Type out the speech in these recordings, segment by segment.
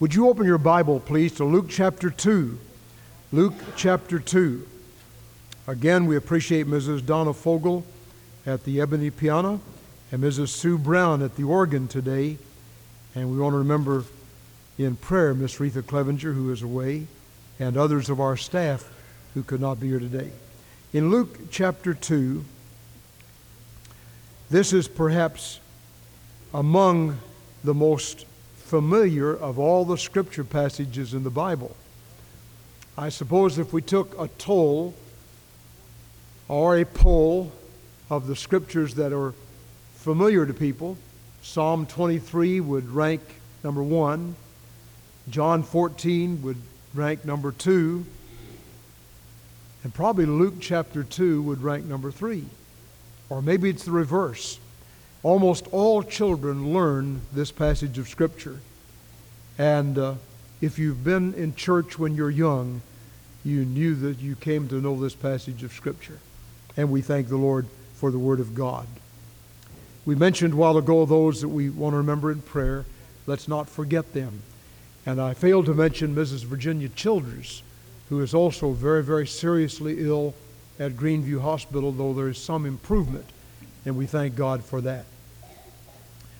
Would you open your Bible, please, to Luke chapter 2? Luke chapter 2. Again, we appreciate Mrs. Donna Fogel at the ebony piano and Mrs. Sue Brown at the organ today. And we want to remember in prayer Miss Retha Clevenger, who is away, and others of our staff who could not be here today. In Luke chapter 2, this is perhaps among the most familiar of all the scripture passages in the Bible. I suppose if we took a toll or a poll of the scriptures that are familiar to people, Psalm 23 would rank number one, John 14 would rank number two, and probably Luke chapter 2 would rank number three. Or maybe it's the reverse. Almost all children learn this passage of Scripture. And uh, if you've been in church when you're young, you knew that you came to know this passage of Scripture. And we thank the Lord for the Word of God. We mentioned a while ago those that we want to remember in prayer. Let's not forget them. And I failed to mention Mrs. Virginia Childers, who is also very, very seriously ill at Greenview Hospital, though there is some improvement, and we thank God for that.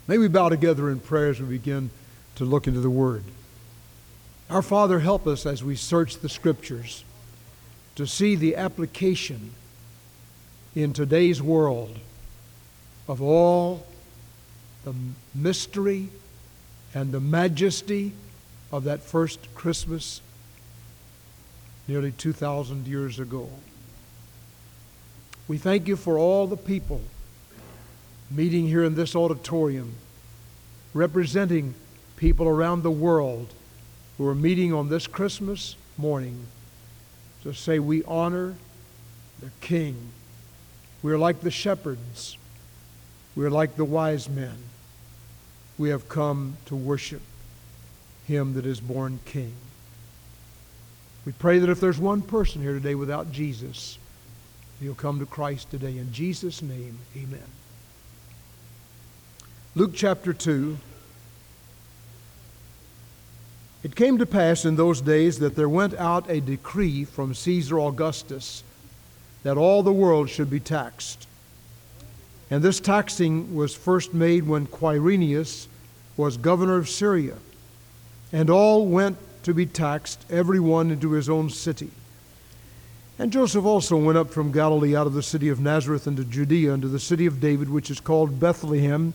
May we bow together in prayer as we begin to look into the Word. Our Father, help us as we search the Scriptures to see the application in today's world of all the mystery and the majesty of that first Christmas nearly 2,000 years ago. We thank you for all the people meeting here in this auditorium, representing people around the world who are meeting on this Christmas morning to say we honor the King. We're like the shepherds. We're like the wise men. We have come to worship him that is born King. We pray that if there's one person here today without Jesus, he'll come to Christ today. In Jesus' name, amen. Luke chapter 2. It came to pass in those days that there went out a decree from Caesar Augustus that all the world should be taxed. And this taxing was first made when Quirinius was governor of Syria. And all went to be taxed, every one into his own city. And Joseph also went up from Galilee out of the city of Nazareth into Judea, into the city of David, which is called Bethlehem,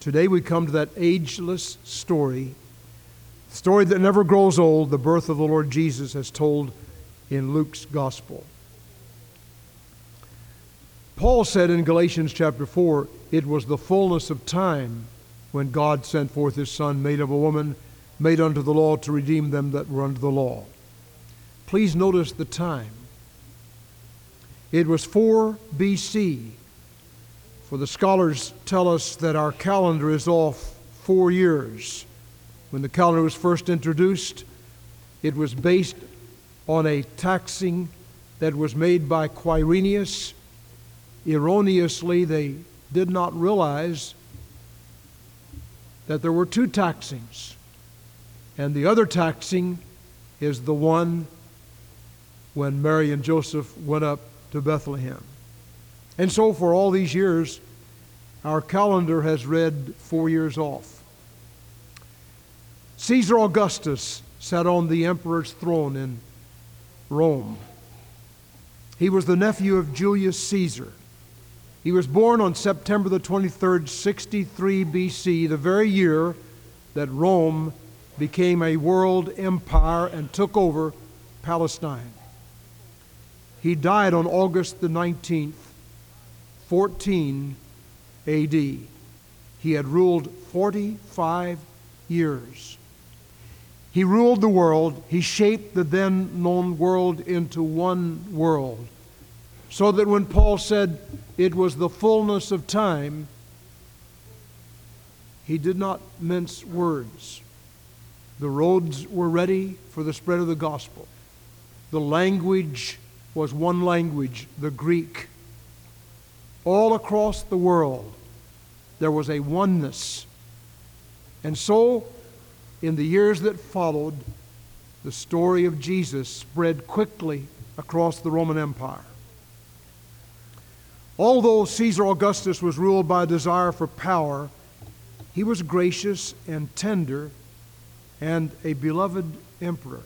Today we come to that ageless story, story that never grows old, the birth of the Lord Jesus as told in Luke's gospel. Paul said in Galatians chapter 4, it was the fullness of time when God sent forth his Son, made of a woman, made unto the law to redeem them that were under the law. Please notice the time. It was 4 BC. For the scholars tell us that our calendar is off four years. When the calendar was first introduced, it was based on a taxing that was made by Quirinius. Erroneously, they did not realize that there were two taxings. And the other taxing is the one when Mary and Joseph went up to Bethlehem. And so, for all these years, our calendar has read four years off. Caesar Augustus sat on the emperor's throne in Rome. He was the nephew of Julius Caesar. He was born on September the 23rd, 63 BC, the very year that Rome became a world empire and took over Palestine. He died on August the 19th, 14 AD. He had ruled 45 years. He ruled the world. He shaped the then known world into one world. So that when Paul said it was the fullness of time, he did not mince words. The roads were ready for the spread of the gospel. The language was one language, the Greek. All across the world, there was a oneness. And so, in the years that followed, the story of Jesus spread quickly across the Roman Empire. Although Caesar Augustus was ruled by a desire for power, he was gracious and tender and a beloved emperor.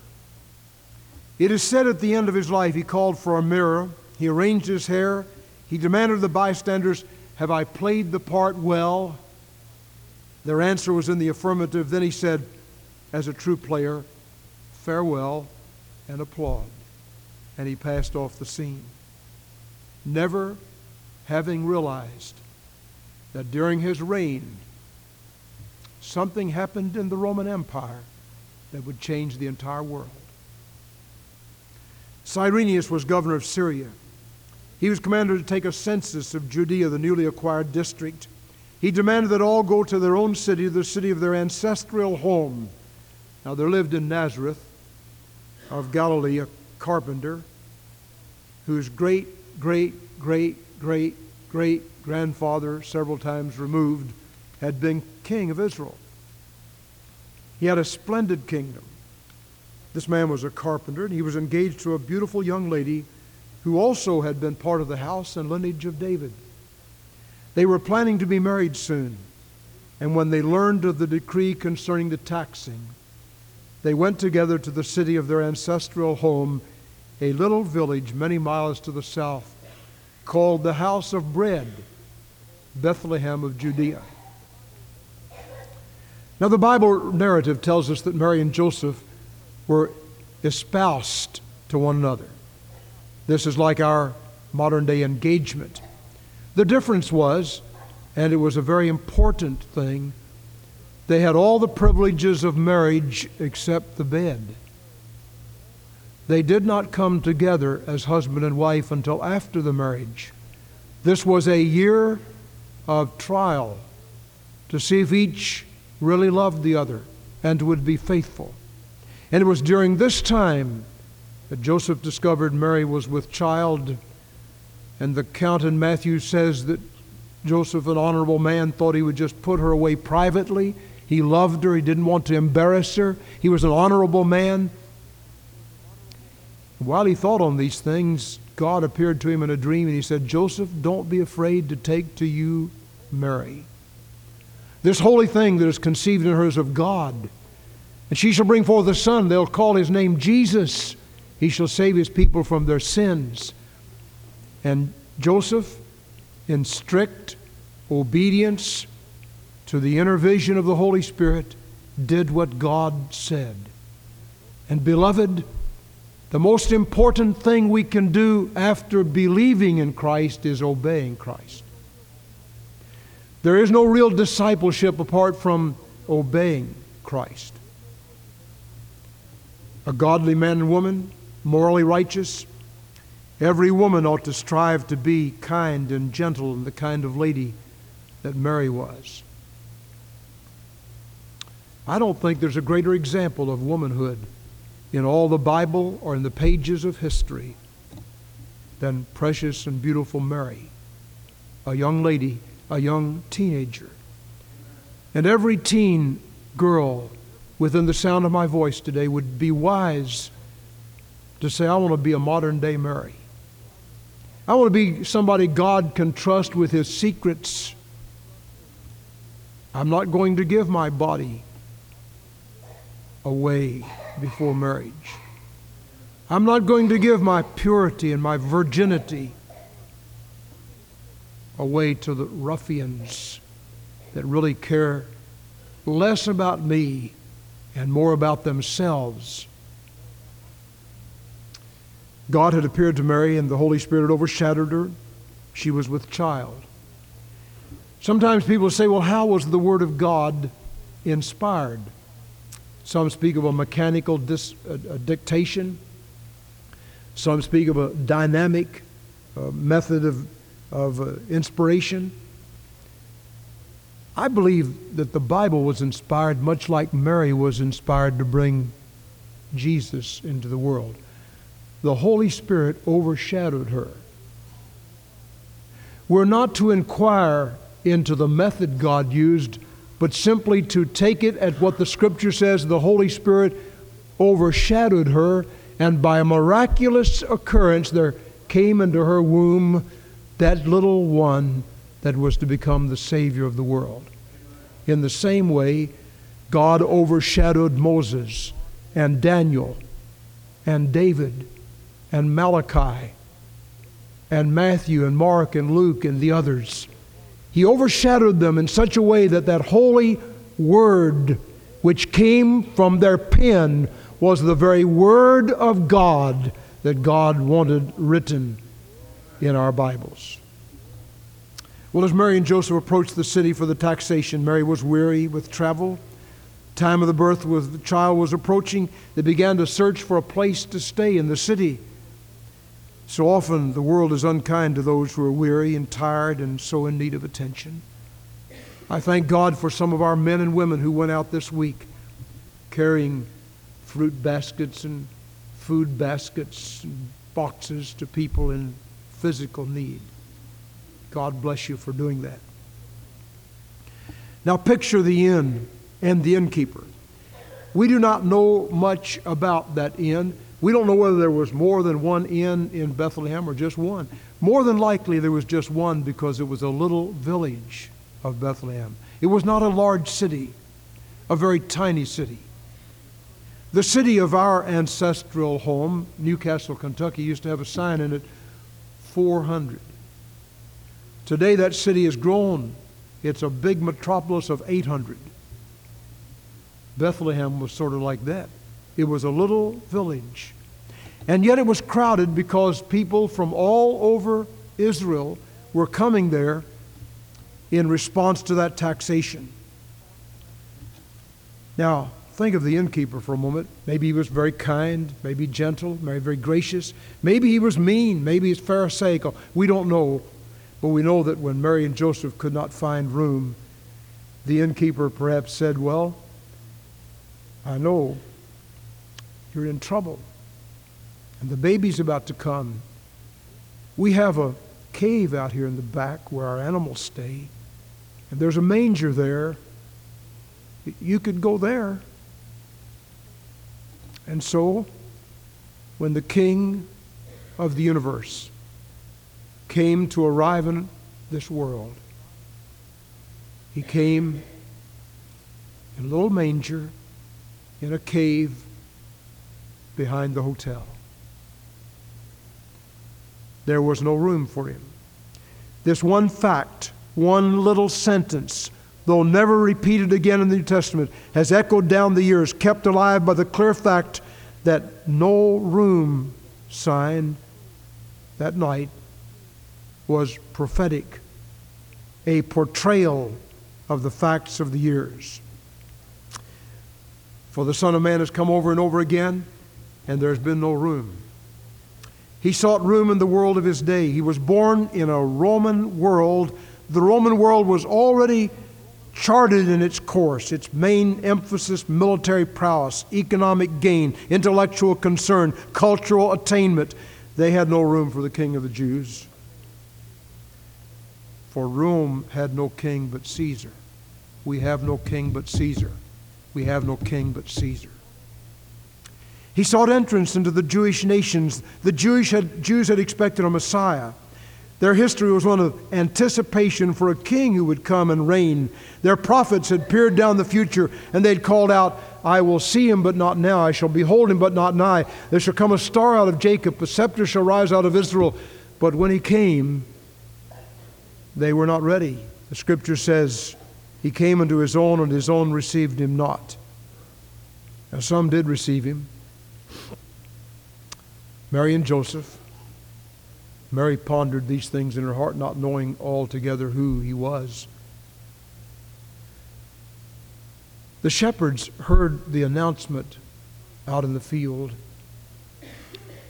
It is said at the end of his life, he called for a mirror, he arranged his hair, he demanded of the bystanders, Have I played the part well? Their answer was in the affirmative. Then he said, as a true player, Farewell and applaud. And he passed off the scene. Never having realized that during his reign, something happened in the Roman Empire that would change the entire world. Cyrenius was governor of Syria. He was commanded to take a census of Judea, the newly acquired district. He demanded that all go to their own city, the city of their ancestral home. Now, there lived in Nazareth of Galilee a carpenter whose great, great, great, great, great grandfather, several times removed, had been king of Israel. He had a splendid kingdom. This man was a carpenter, and he was engaged to a beautiful young lady who also had been part of the house and lineage of David. They were planning to be married soon, and when they learned of the decree concerning the taxing, they went together to the city of their ancestral home, a little village many miles to the south, called the House of Bread, Bethlehem of Judea. Now, the Bible narrative tells us that Mary and Joseph were espoused to one another. This is like our modern day engagement. The difference was, and it was a very important thing, they had all the privileges of marriage except the bed. They did not come together as husband and wife until after the marriage. This was a year of trial to see if each really loved the other and would be faithful. And it was during this time that Joseph discovered Mary was with child. And the count in Matthew says that Joseph, an honorable man, thought he would just put her away privately. He loved her, he didn't want to embarrass her. He was an honorable man. While he thought on these things, God appeared to him in a dream and he said, Joseph, don't be afraid to take to you Mary. This holy thing that is conceived in her is of God. And she shall bring forth a son. They'll call his name Jesus. He shall save his people from their sins. And Joseph, in strict obedience to the inner vision of the Holy Spirit, did what God said. And beloved, the most important thing we can do after believing in Christ is obeying Christ. There is no real discipleship apart from obeying Christ a godly man and woman, morally righteous. Every woman ought to strive to be kind and gentle and the kind of lady that Mary was. I don't think there's a greater example of womanhood in all the Bible or in the pages of history than precious and beautiful Mary, a young lady, a young teenager. And every teen girl within the sound of my voice today would be wise to say, I want to be a modern day Mary. I want to be somebody God can trust with his secrets. I'm not going to give my body away before marriage. I'm not going to give my purity and my virginity away to the ruffians that really care less about me and more about themselves. God had appeared to Mary, and the Holy Spirit had overshadowed her. She was with child. Sometimes people say, well, how was the Word of God inspired? Some speak of a mechanical dis, a dictation. Some speak of a dynamic uh, method of, of uh, inspiration. I believe that the Bible was inspired much like Mary was inspired to bring Jesus into the world. The Holy Spirit overshadowed her. We're not to inquire into the method God used, but simply to take it at what the Scripture says the Holy Spirit overshadowed her, and by a miraculous occurrence, there came into her womb that little one that was to become the Savior of the world. In the same way, God overshadowed Moses and Daniel and David and Malachi and Matthew and Mark and Luke and the others. He overshadowed them in such a way that that holy word which came from their pen was the very word of God that God wanted written in our Bibles. Well, as Mary and Joseph approached the city for the taxation, Mary was weary with travel. Time of the birth of the child was approaching. They began to search for a place to stay in the city. So often the world is unkind to those who are weary and tired and so in need of attention. I thank God for some of our men and women who went out this week carrying fruit baskets and food baskets and boxes to people in physical need. God bless you for doing that. Now picture the inn and the innkeeper. We do not know much about that inn. We don't know whether there was more than one inn in Bethlehem or just one. More than likely, there was just one because it was a little village of Bethlehem. It was not a large city, a very tiny city. The city of our ancestral home, New Castle, Kentucky, used to have a sign in it 400. Today, that city has grown. It's a big metropolis of 800. Bethlehem was sort of like that. It was a little village. And yet it was crowded because people from all over Israel were coming there in response to that taxation. Now, think of the innkeeper for a moment. Maybe he was very kind, maybe gentle, maybe very gracious. Maybe he was mean, maybe he's Pharisaical. We don't know. But we know that when Mary and Joseph could not find room, the innkeeper perhaps said, Well, I know you're in trouble. And the baby's about to come. We have a cave out here in the back where our animals stay. And there's a manger there. You could go there. And so, when the King of the universe came to arrive in this world, he came in a little manger in a cave behind the hotel. There was no room for him. This one fact, one little sentence, though never repeated again in the New Testament, has echoed down the years, kept alive by the clear fact that no room sign that night was prophetic, a portrayal of the facts of the years. For the Son of Man has come over and over again, and there's been no room. He sought room in the world of his day. He was born in a Roman world. The Roman world was already charted in its course, its main emphasis military prowess, economic gain, intellectual concern, cultural attainment. They had no room for the king of the Jews. For Rome had no king but Caesar. We have no king but Caesar. We have no king but Caesar. He sought entrance into the Jewish nations. The Jewish had, Jews had expected a Messiah. Their history was one of anticipation for a king who would come and reign. Their prophets had peered down the future and they'd called out, I will see him, but not now. I shall behold him, but not nigh. There shall come a star out of Jacob, a scepter shall rise out of Israel. But when he came, they were not ready. The scripture says, he came unto his own, and his own received him not. Now, some did receive him. Mary and Joseph. Mary pondered these things in her heart, not knowing altogether who he was. The shepherds heard the announcement out in the field.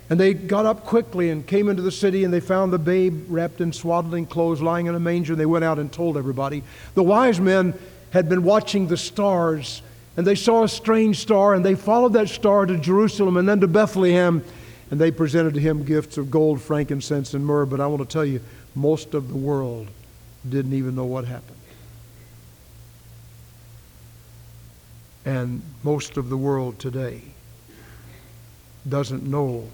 And they got up quickly and came into the city, and they found the babe wrapped in swaddling clothes lying in a manger, and they went out and told everybody. The wise men had been watching the stars, and they saw a strange star, and they followed that star to Jerusalem and then to Bethlehem, and they presented to him gifts of gold, frankincense, and myrrh. But I want to tell you, most of the world didn't even know what happened. And most of the world today doesn't know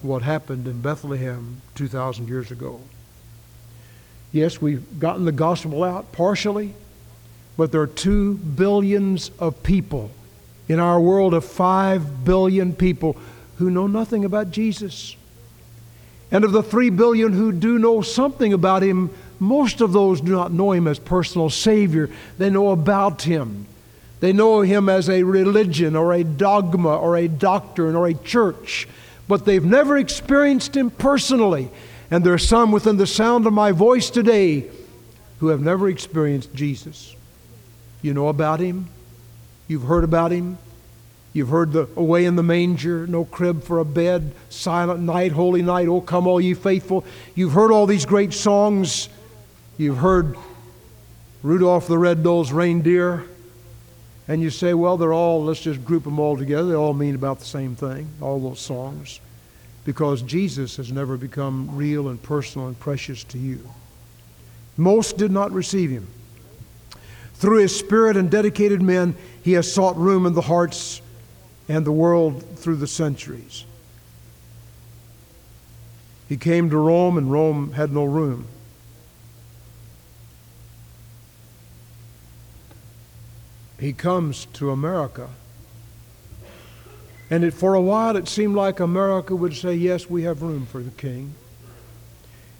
what happened in Bethlehem 2,000 years ago. Yes, we've gotten the gospel out partially, but there are two billions of people in our world of five billion people who know nothing about Jesus. And of the three billion who do know something about him, most of those do not know him as personal Savior. They know about him. They know him as a religion or a dogma or a doctrine or a church, but they've never experienced him personally. And there are some within the sound of my voice today who have never experienced Jesus. You know about him, you've heard about him, You've heard the away in the manger, no crib for a bed, silent night, holy night, oh come all ye faithful. You've heard all these great songs. You've heard Rudolph the Red-Nosed Reindeer. And you say, well, they're all, let's just group them all together. They all mean about the same thing, all those songs. Because Jesus has never become real and personal and precious to you. Most did not receive him. Through his spirit and dedicated men, he has sought room in the hearts and the world through the centuries. He came to Rome, and Rome had no room. He comes to America. And it, for a while, it seemed like America would say, Yes, we have room for the king.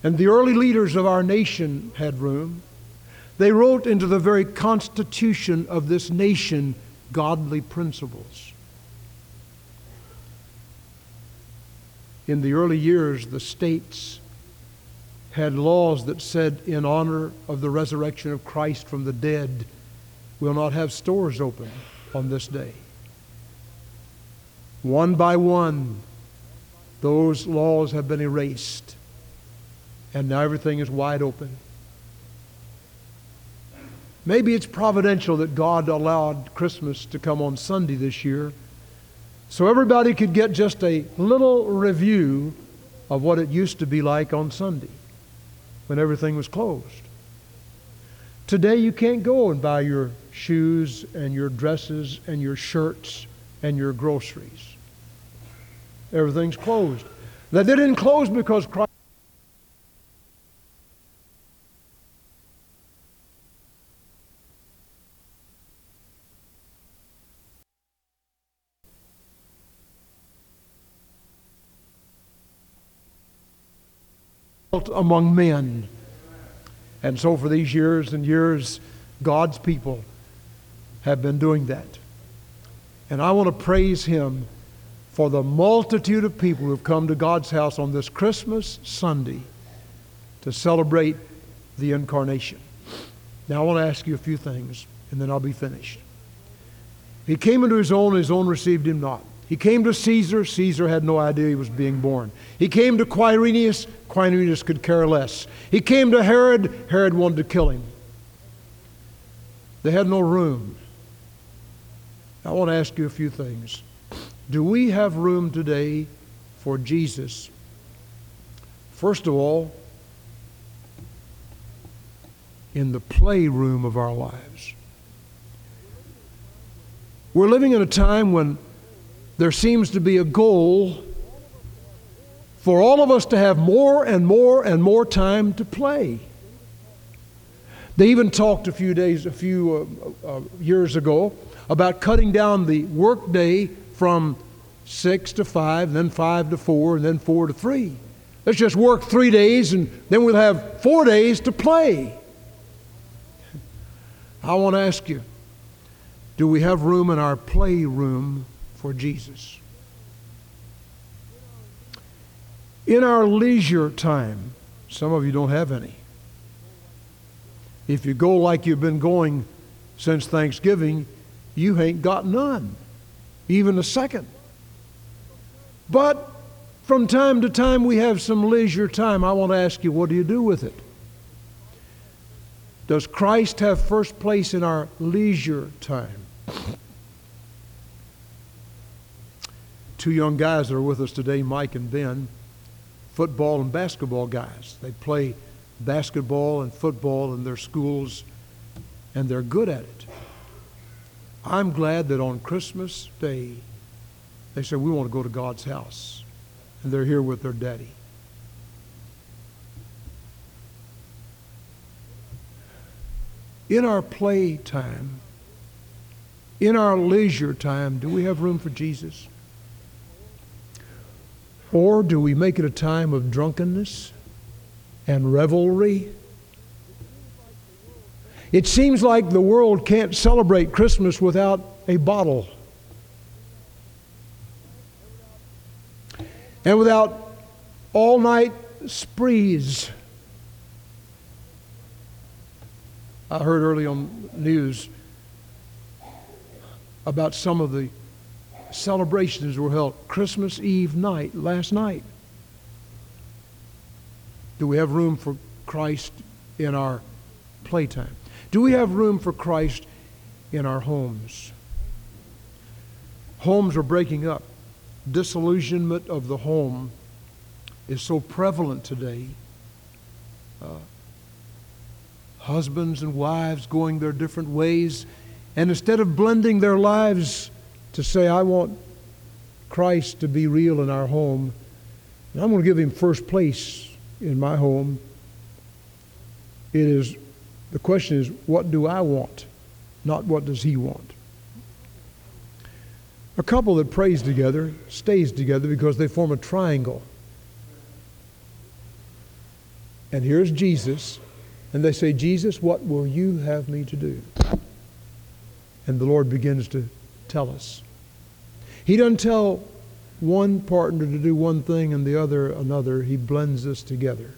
And the early leaders of our nation had room. They wrote into the very constitution of this nation godly principles. in the early years, the states had laws that said, in honor of the resurrection of Christ from the dead, we'll not have stores open on this day. One by one, those laws have been erased, and now everything is wide open. Maybe it's providential that God allowed Christmas to come on Sunday this year so everybody could get just a little review of what it used to be like on Sunday when everything was closed. Today you can't go and buy your shoes and your dresses and your shirts and your groceries. Everything's closed. That they didn't close because Christ among men. And so, for these years and years, God's people have been doing that. And I want to praise Him for the multitude of people who have come to God's house on this Christmas Sunday to celebrate the incarnation. Now, I want to ask you a few things, and then I'll be finished. He came into his own, his own received him not. He came to Caesar. Caesar had no idea he was being born. He came to Quirinius. Quirinius could care less. He came to Herod. Herod wanted to kill him. They had no room. I want to ask you a few things. Do we have room today for Jesus? First of all, in the playroom of our lives. We're living in a time when there seems to be a goal for all of us to have more and more and more time to play. They even talked a few days, a few uh, uh, years ago, about cutting down the workday from six to five, then five to four, and then four to three. Let's just work three days, and then we'll have four days to play. I want to ask you do we have room in our playroom for Jesus. In our leisure time, some of you don't have any. If you go like you've been going since Thanksgiving, you ain't got none, even a second. But from time to time, we have some leisure time. I want to ask you, what do you do with it? Does Christ have first place in our leisure time? Two young guys that are with us today, Mike and Ben, football and basketball guys. They play basketball and football in their schools, and they're good at it. I'm glad that on Christmas Day, they said, We want to go to God's house. And they're here with their daddy. In our play time, in our leisure time, do we have room for Jesus? Or do we make it a time of drunkenness and revelry? It seems like the world can't celebrate Christmas without a bottle. And without all night sprees. I heard early on news about some of the celebrations were held Christmas Eve night, last night. Do we have room for Christ in our playtime? Do we have room for Christ in our homes? Homes are breaking up. Disillusionment of the home is so prevalent today. Uh, husbands and wives going their different ways, and instead of blending their lives to say, I want Christ to be real in our home, and I'm going to give him first place in my home. It is the question is, what do I want? Not what does he want? A couple that prays together stays together because they form a triangle. And here's Jesus, and they say, Jesus, what will you have me to do? And the Lord begins to tell us. He doesn't tell one partner to do one thing and the other another. He blends us together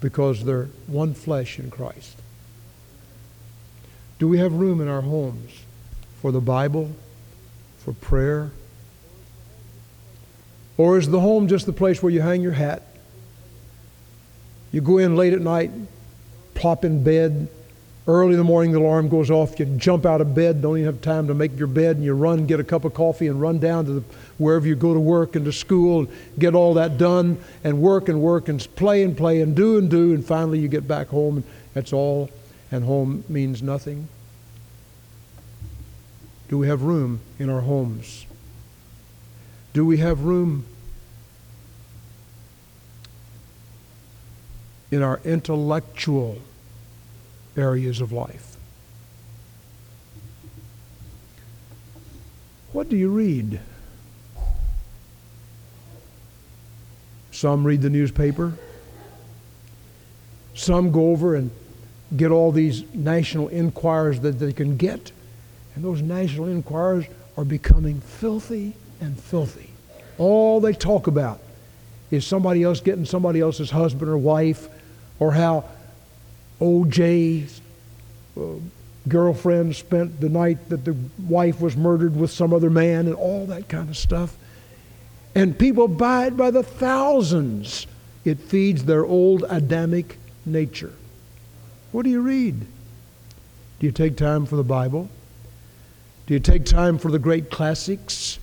because they're one flesh in Christ. Do we have room in our homes for the Bible, for prayer? Or is the home just the place where you hang your hat? You go in late at night, plop in bed, Early in the morning, the alarm goes off. You jump out of bed, don't even have time to make your bed, and you run, get a cup of coffee, and run down to the, wherever you go to work and to school, and get all that done, and work and work, and play and play, and do and do, and finally you get back home, and that's all, and home means nothing. Do we have room in our homes? Do we have room in our intellectual areas of life. What do you read? Some read the newspaper. Some go over and get all these National Enquirers that they can get. And those National Enquirers are becoming filthy and filthy. All they talk about is somebody else getting somebody else's husband or wife, or how O.J.'s uh, girlfriend spent the night that the wife was murdered with some other man and all that kind of stuff. And people buy it by the thousands. It feeds their old Adamic nature. What do you read? Do you take time for the Bible? Do you take time for the great classics?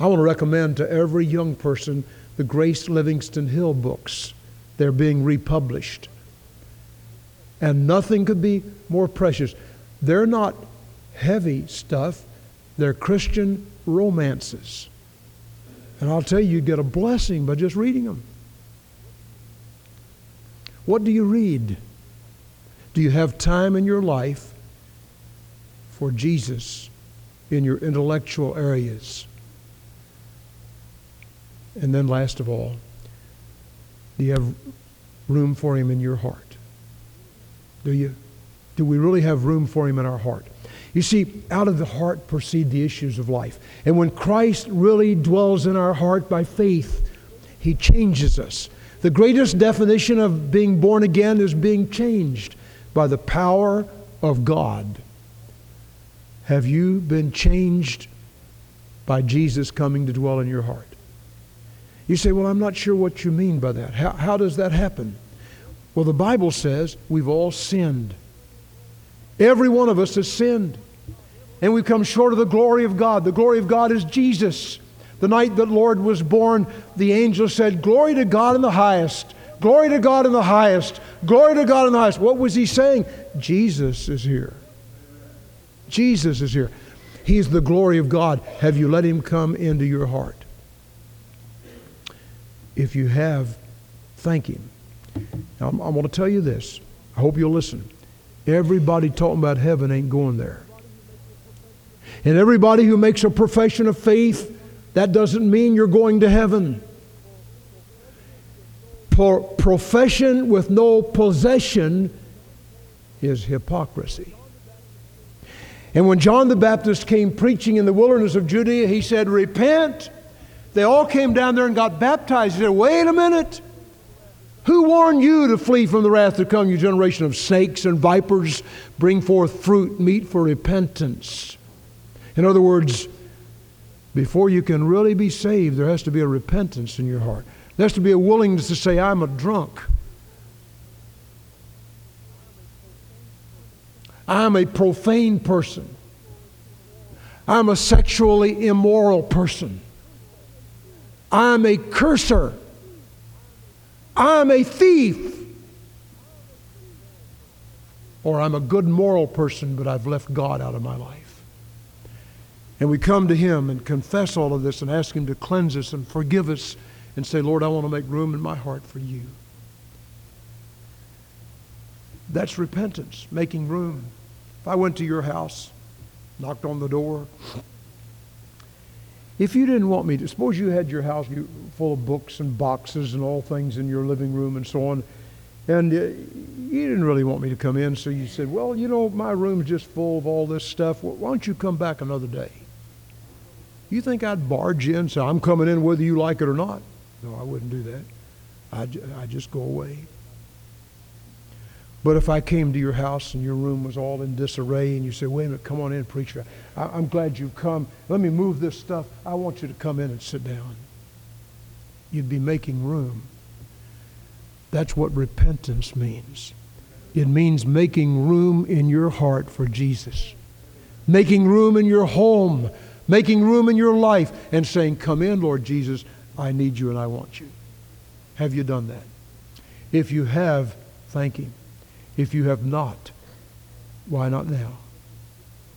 I want to recommend to every young person the Grace Livingston Hill books. They're being republished and nothing could be more precious. They're not heavy stuff, they're Christian romances. And I'll tell you, you get a blessing by just reading them. What do you read? Do you have time in your life for Jesus in your intellectual areas? And then, last of all, do you have room for Him in your heart? Do you? Do we really have room for Him in our heart? You see, out of the heart proceed the issues of life. And when Christ really dwells in our heart by faith, He changes us. The greatest definition of being born again is being changed by the power of God. Have you been changed by Jesus coming to dwell in your heart? You say, Well, I'm not sure what you mean by that. How, how does that happen? Well, the Bible says we've all sinned. Every one of us has sinned. And we've come short of the glory of God. The glory of God is Jesus. The night that Lord was born, the angel said, Glory to God in the highest. Glory to God in the highest. Glory to God in the highest. What was he saying? Jesus is here. Jesus is here. He's the glory of God. Have you let him come into your heart? If you have, thank him. Now, I'm, I'm going to tell you this. I hope you'll listen. Everybody talking about heaven ain't going there. And everybody who makes a profession of faith, that doesn't mean you're going to heaven. Pro- profession with no possession is hypocrisy. And when John the Baptist came preaching in the wilderness of Judea, he said, Repent. They all came down there and got baptized. He said, Wait a minute. Who warned you to flee from the wrath to come, you generation of snakes and vipers? Bring forth fruit meet for repentance. In other words, before you can really be saved, there has to be a repentance in your heart. There has to be a willingness to say, I'm a drunk. I'm a profane person. I'm a sexually immoral person. I'm a curser. I'm a thief. Or I'm a good moral person, but I've left God out of my life. And we come to Him and confess all of this and ask Him to cleanse us and forgive us and say, Lord, I want to make room in my heart for you. That's repentance, making room. If I went to your house, knocked on the door, if you didn't want me to, suppose you had your house full of books and boxes and all things in your living room and so on, and uh, you didn't really want me to come in, so you said, Well, you know, my room's just full of all this stuff. Why don't you come back another day? You think I'd barge in, say, I'm coming in whether you like it or not? No, I wouldn't do that. I'd, I'd just go away. But if I came to your house and your room was all in disarray and you said, wait a minute, come on in, preacher. I, am glad you've come. Let me move this stuff. I want you to come in and sit down. You'd be making room. That's what repentance means. It means making room in your heart for Jesus, making room in your home, making room in your life, and saying, Come in, Lord Jesus. I need you and I want you. Have you done that? If you have, thank Him. If you have not, why not now?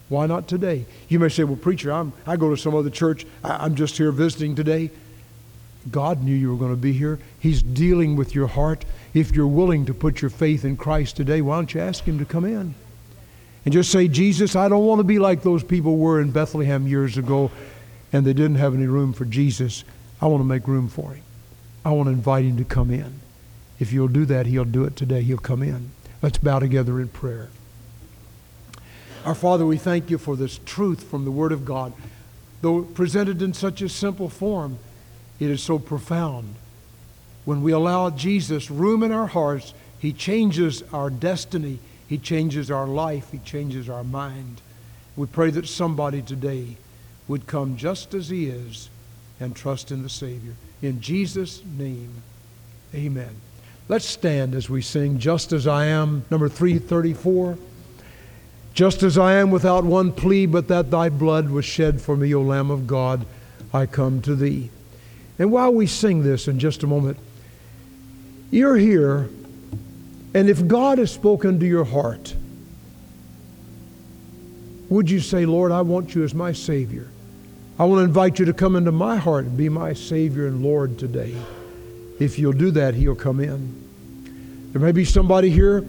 Why not today? You may say, well, preacher, I'm, I go to some other church. I, I'm just here visiting today. God knew you were going to be here. He's dealing with your heart. If you're willing to put your faith in Christ today, why don't you ask Him to come in? And just say, Jesus, I don't want to be like those people were in Bethlehem years ago and they didn't have any room for Jesus. I want to make room for Him. I want to invite Him to come in. If you'll do that, He'll do it today. He'll come in. Let's bow together in prayer. Our Father, we thank you for this truth from the Word of God. Though presented in such a simple form, it is so profound. When we allow Jesus room in our hearts, He changes our destiny, He changes our life, He changes our mind. We pray that somebody today would come just as He is and trust in the Savior. In Jesus' name, amen. Let's stand as we sing Just as I Am, number 334. Just as I am without one plea, but that thy blood was shed for me, O Lamb of God, I come to thee. And while we sing this in just a moment, you're here, and if God has spoken to your heart, would you say, Lord, I want you as my Savior? I want to invite you to come into my heart and be my Savior and Lord today. If you'll do that, He'll come in. There may be somebody here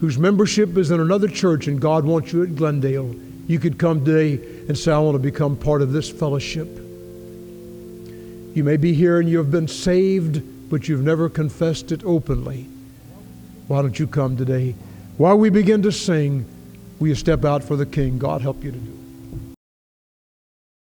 whose membership is in another church and God wants you at Glendale. You could come today and say, I want to become part of this fellowship. You may be here and you have been saved, but you've never confessed it openly. Why don't you come today? While we begin to sing, will you step out for the King? God help you to do it.